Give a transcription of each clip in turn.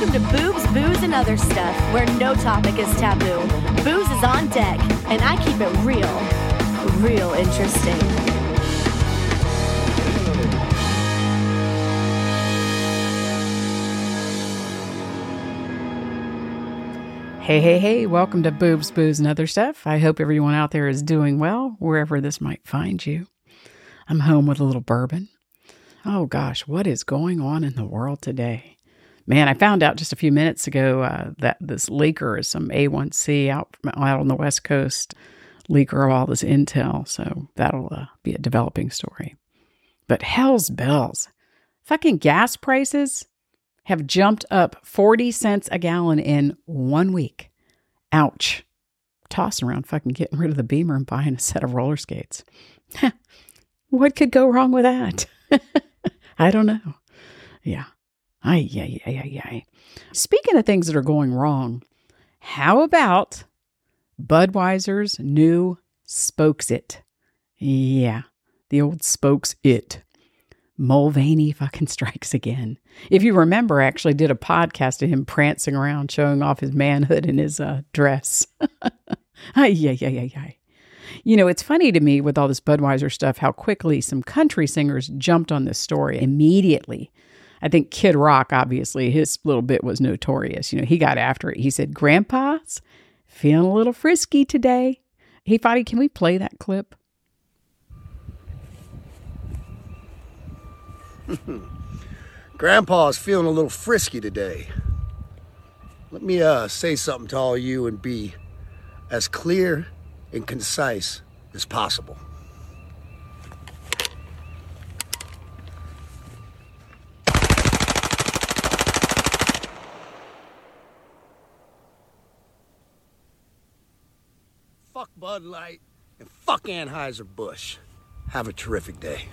Welcome to Boobs, Booze, and Other Stuff, where no topic is taboo. Booze is on deck, and I keep it real, real interesting. Hey, hey, hey, welcome to Boobs, Booze, and Other Stuff. I hope everyone out there is doing well, wherever this might find you. I'm home with a little bourbon. Oh gosh, what is going on in the world today? Man, I found out just a few minutes ago uh, that this leaker is some A1C out, out on the West Coast, leaker of all this intel. So that'll uh, be a developing story. But hell's bells. Fucking gas prices have jumped up 40 cents a gallon in one week. Ouch. Tossing around fucking getting rid of the beamer and buying a set of roller skates. what could go wrong with that? I don't know. Yeah. Ay, ay, ay, ay, ay. Speaking of things that are going wrong, how about Budweiser's new Spokes It? Yeah, the old Spokes It. Mulvaney fucking strikes again. If you remember, I actually did a podcast of him prancing around, showing off his manhood in his uh, dress. ay, ay, ay, ay, ay. You know, it's funny to me with all this Budweiser stuff how quickly some country singers jumped on this story immediately. I think Kid Rock, obviously, his little bit was notorious. You know, he got after it. He said, Grandpa's feeling a little frisky today. Hey, Fadi, can we play that clip? Grandpa's feeling a little frisky today. Let me uh, say something to all you and be as clear and concise as possible. Fuck Bud Light and fuck Anheuser-Busch. Have a terrific day.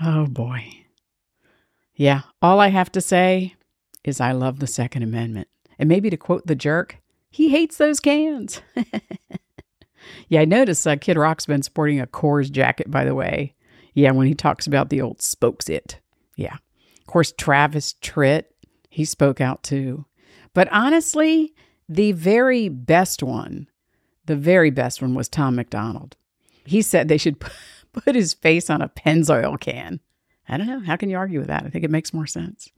Oh boy. Yeah, all I have to say is I love the Second Amendment. And maybe to quote the jerk, he hates those cans. yeah, I noticed uh, Kid Rock's been sporting a Coors jacket, by the way. Yeah, when he talks about the old spokes it. Yeah. Of course, Travis Tritt, he spoke out too. But honestly, the very best one, the very best one was Tom MacDonald. He said they should put his face on a Pennzoil can. I don't know. How can you argue with that? I think it makes more sense.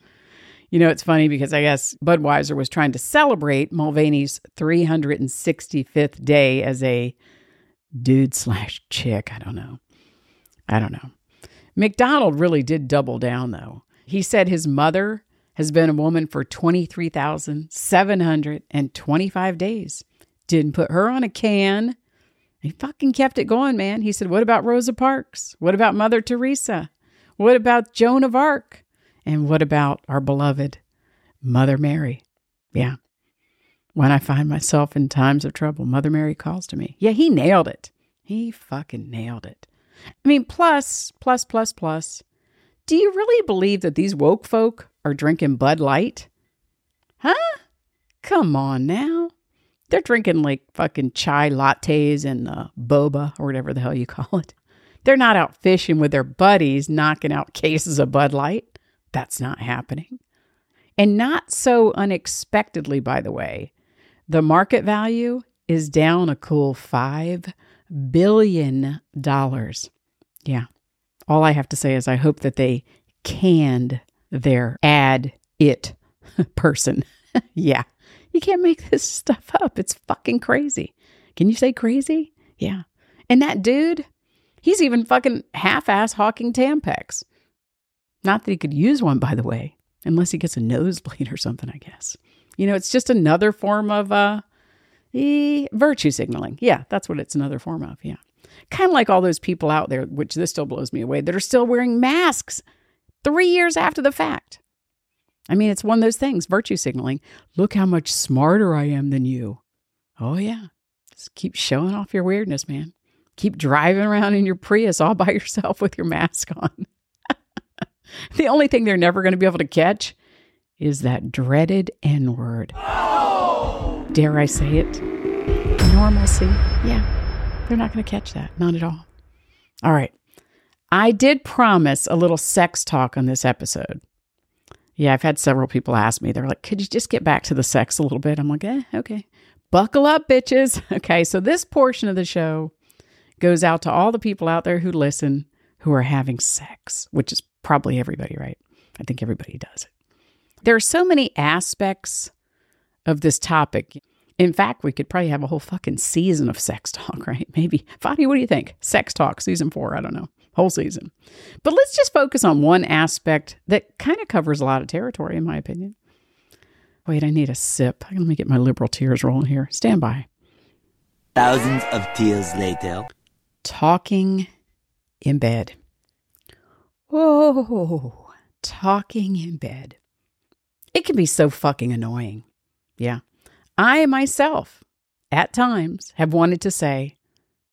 You know, it's funny because I guess Budweiser was trying to celebrate Mulvaney's 365th day as a dude slash chick. I don't know. I don't know. McDonald really did double down, though. He said his mother has been a woman for 23,725 days. Didn't put her on a can. He fucking kept it going, man. He said, What about Rosa Parks? What about Mother Teresa? What about Joan of Arc? And what about our beloved Mother Mary? Yeah. When I find myself in times of trouble, Mother Mary calls to me. Yeah, he nailed it. He fucking nailed it. I mean, plus, plus, plus, plus. Do you really believe that these woke folk are drinking Bud Light? Huh? Come on now. They're drinking like fucking chai lattes and uh, boba or whatever the hell you call it. They're not out fishing with their buddies knocking out cases of Bud Light. That's not happening. And not so unexpectedly, by the way, the market value is down a cool $5 billion. Yeah. All I have to say is I hope that they canned their ad it person. yeah. You can't make this stuff up. It's fucking crazy. Can you say crazy? Yeah. And that dude, he's even fucking half ass hawking Tampax. Not that he could use one, by the way, unless he gets a nosebleed or something, I guess. You know, it's just another form of uh, e- virtue signaling. Yeah, that's what it's another form of. Yeah. Kind of like all those people out there, which this still blows me away, that are still wearing masks three years after the fact. I mean, it's one of those things, virtue signaling. Look how much smarter I am than you. Oh, yeah. Just keep showing off your weirdness, man. Keep driving around in your Prius all by yourself with your mask on. the only thing they're never going to be able to catch is that dreaded N word. Oh! Dare I say it? Normalcy. Yeah. They're not going to catch that. Not at all. All right. I did promise a little sex talk on this episode. Yeah, I've had several people ask me, they're like, could you just get back to the sex a little bit? I'm like, eh, okay. Buckle up, bitches. Okay, so this portion of the show goes out to all the people out there who listen who are having sex, which is probably everybody, right? I think everybody does it. There are so many aspects of this topic. In fact, we could probably have a whole fucking season of sex talk, right? Maybe. Fadi, what do you think? Sex talk, season four, I don't know, whole season. But let's just focus on one aspect that kind of covers a lot of territory, in my opinion. Wait, I need a sip. Let me get my liberal tears rolling here. Stand by. Thousands of tears later. Talking in bed. Oh, talking in bed. It can be so fucking annoying. Yeah. I myself, at times, have wanted to say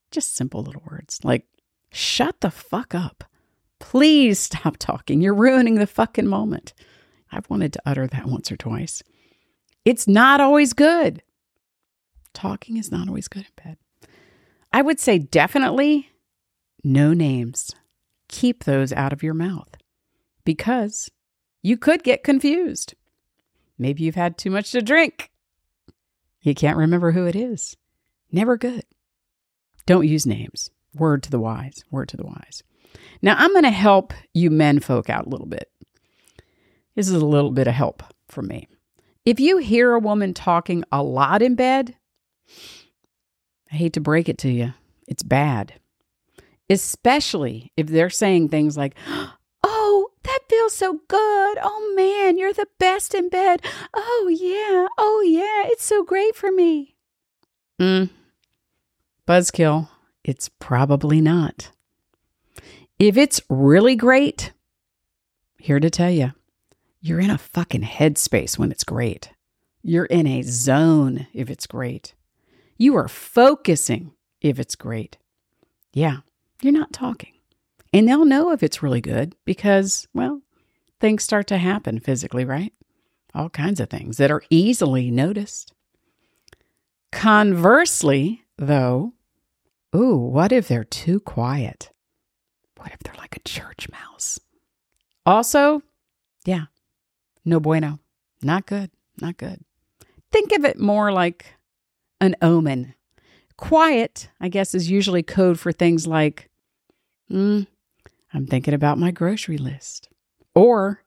just simple little words like, shut the fuck up. Please stop talking. You're ruining the fucking moment. I've wanted to utter that once or twice. It's not always good. Talking is not always good in bed. I would say definitely no names. Keep those out of your mouth because you could get confused. Maybe you've had too much to drink. You can't remember who it is. Never good. Don't use names. Word to the wise. Word to the wise. Now, I'm going to help you men folk out a little bit. This is a little bit of help from me. If you hear a woman talking a lot in bed, I hate to break it to you, it's bad. Especially if they're saying things like, Oh, that feels so good. Oh man, you're the best in bed. Oh yeah, oh yeah, it's so great for me. Mm. Buzzkill, it's probably not. If it's really great, here to tell you, you're in a fucking headspace when it's great. You're in a zone if it's great. You are focusing if it's great. Yeah, you're not talking. And they'll know if it's really good because, well, things start to happen physically, right? All kinds of things that are easily noticed. Conversely, though, ooh, what if they're too quiet? What if they're like a church mouse? Also, yeah, no bueno. Not good. Not good. Think of it more like an omen. Quiet, I guess, is usually code for things like, hmm, I'm thinking about my grocery list. Or,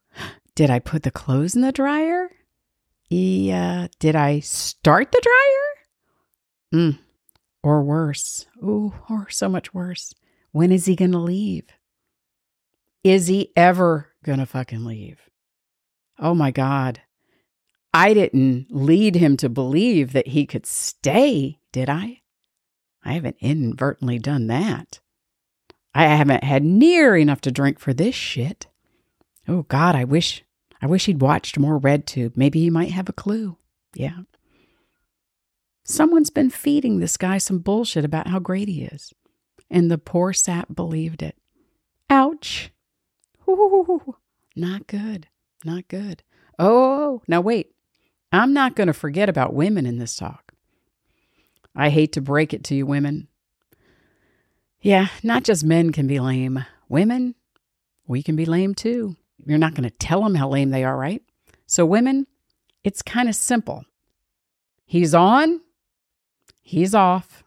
did I put the clothes in the dryer? Yeah. Did I start the dryer? Hmm. Or worse. Ooh, or so much worse. When is he going to leave? Is he ever going to fucking leave? Oh my God. I didn't lead him to believe that he could stay, did I? I haven't inadvertently done that. I haven't had near enough to drink for this shit. Oh God, I wish I wish he'd watched more Red Tube. Maybe he might have a clue. Yeah. Someone's been feeding this guy some bullshit about how great he is. And the poor sap believed it. Ouch. Ooh, not good. Not good. Oh, now wait. I'm not going to forget about women in this talk. I hate to break it to you, women. Yeah, not just men can be lame. Women, we can be lame too. You're not going to tell them how lame they are, right? So, women, it's kind of simple. He's on, he's off.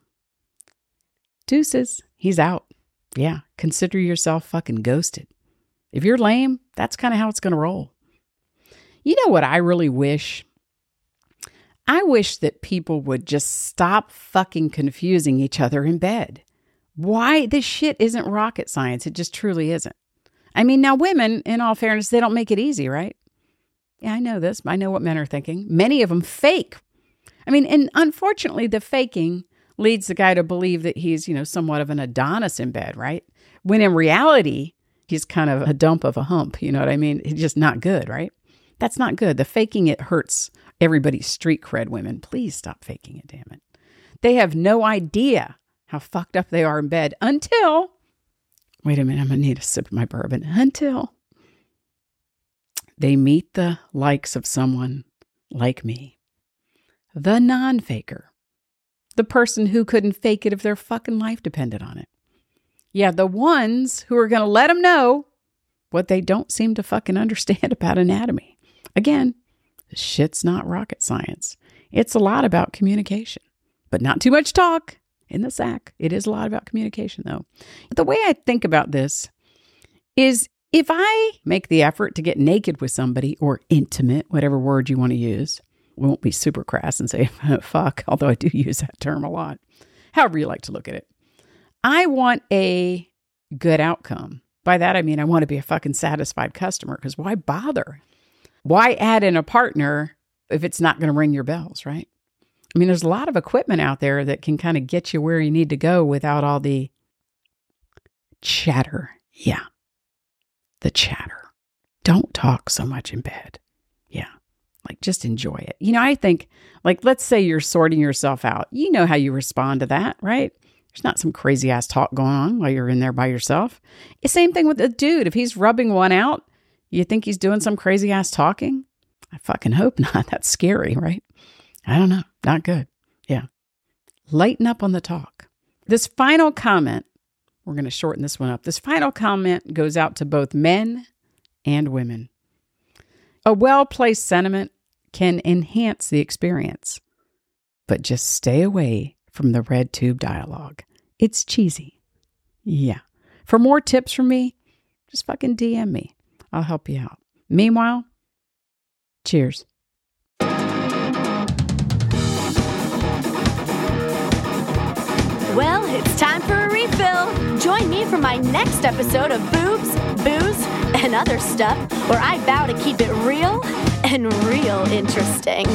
Deuces, he's out. Yeah, consider yourself fucking ghosted. If you're lame, that's kind of how it's going to roll. You know what I really wish? I wish that people would just stop fucking confusing each other in bed. Why? This shit isn't rocket science. It just truly isn't. I mean, now women, in all fairness, they don't make it easy, right? Yeah, I know this. I know what men are thinking. Many of them fake. I mean, and unfortunately, the faking leads the guy to believe that he's, you know, somewhat of an Adonis in bed, right? When in reality, he's kind of a dump of a hump. You know what I mean? He's just not good, right? That's not good. The faking it hurts everybody's street cred, women. Please stop faking it, damn it. They have no idea how fucked up they are in bed until, wait a minute, I'm to need a sip of my bourbon. Until they meet the likes of someone like me, the non faker, the person who couldn't fake it if their fucking life depended on it. Yeah, the ones who are going to let them know what they don't seem to fucking understand about anatomy. Again, shit's not rocket science. It's a lot about communication, but not too much talk in the sack. It is a lot about communication, though. The way I think about this is if I make the effort to get naked with somebody or intimate, whatever word you want to use, we won't be super crass and say fuck, although I do use that term a lot. However, you like to look at it. I want a good outcome. By that, I mean I want to be a fucking satisfied customer because why bother? Why add in a partner if it's not going to ring your bells, right? I mean, there's a lot of equipment out there that can kind of get you where you need to go without all the chatter. Yeah, the chatter. Don't talk so much in bed. Yeah, like just enjoy it. You know, I think, like, let's say you're sorting yourself out. You know how you respond to that, right? There's not some crazy ass talk going on while you're in there by yourself. Same thing with a dude. If he's rubbing one out, you think he's doing some crazy ass talking? I fucking hope not. That's scary, right? I don't know. Not good. Yeah. Lighten up on the talk. This final comment, we're going to shorten this one up. This final comment goes out to both men and women. A well placed sentiment can enhance the experience, but just stay away from the red tube dialogue. It's cheesy. Yeah. For more tips from me, just fucking DM me. I'll help you out. Meanwhile, cheers. Well, it's time for a refill. Join me for my next episode of Boobs, Booze, and Other Stuff, where I vow to keep it real and real interesting.